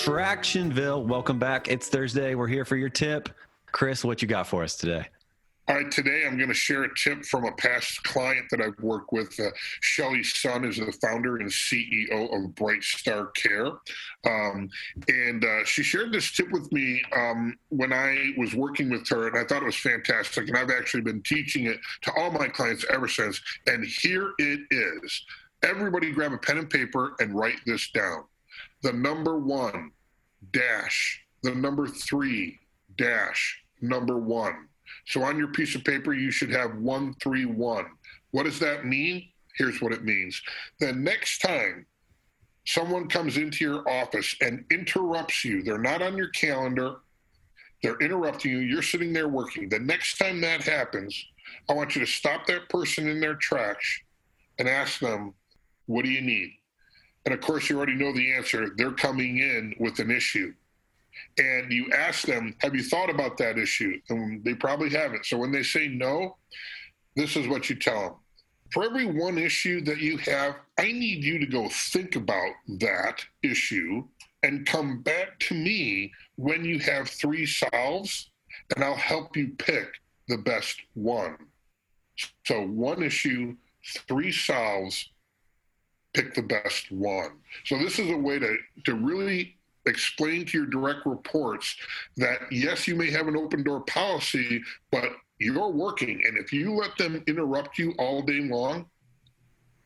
Tractionville. Welcome back. It's Thursday. We're here for your tip. Chris, what you got for us today? All right, today I'm going to share a tip from a past client that I've worked with. Uh, Shelly Sun is the founder and CEO of BrightStar Care. Um, and uh, she shared this tip with me um, when I was working with her, and I thought it was fantastic. And I've actually been teaching it to all my clients ever since. And here it is. Everybody grab a pen and paper and write this down. The number one dash, the number three dash, number one so on your piece of paper, you should have 131. What does that mean? Here's what it means. The next time someone comes into your office and interrupts you, they're not on your calendar, they're interrupting you, you're sitting there working. The next time that happens, I want you to stop that person in their tracks and ask them, What do you need? And of course, you already know the answer. They're coming in with an issue and you ask them, Have you thought about that issue? And they probably haven't. So when they say no, this is what you tell them. For every one issue that you have, I need you to go think about that issue and come back to me when you have three solves, and I'll help you pick the best one. So, one issue, three solves, pick the best one. So, this is a way to, to really explain to your direct reports that yes, you may have an open door policy, but you're working. And if you let them interrupt you all day long,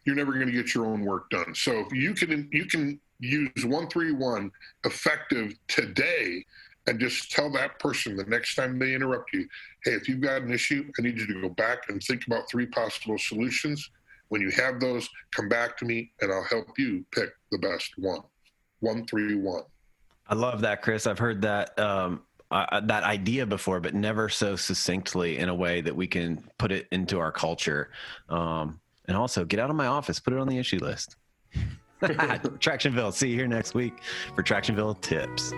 you're never going to get your own work done. So if you can you can use 131 effective today and just tell that person the next time they interrupt you, hey, if you've got an issue, I need you to go back and think about three possible solutions. When you have those, come back to me and I'll help you pick the best one. 131. I love that, Chris. I've heard that um, uh, that idea before, but never so succinctly in a way that we can put it into our culture. Um, and also, get out of my office, put it on the issue list. Tractionville. See you here next week for Tractionville tips.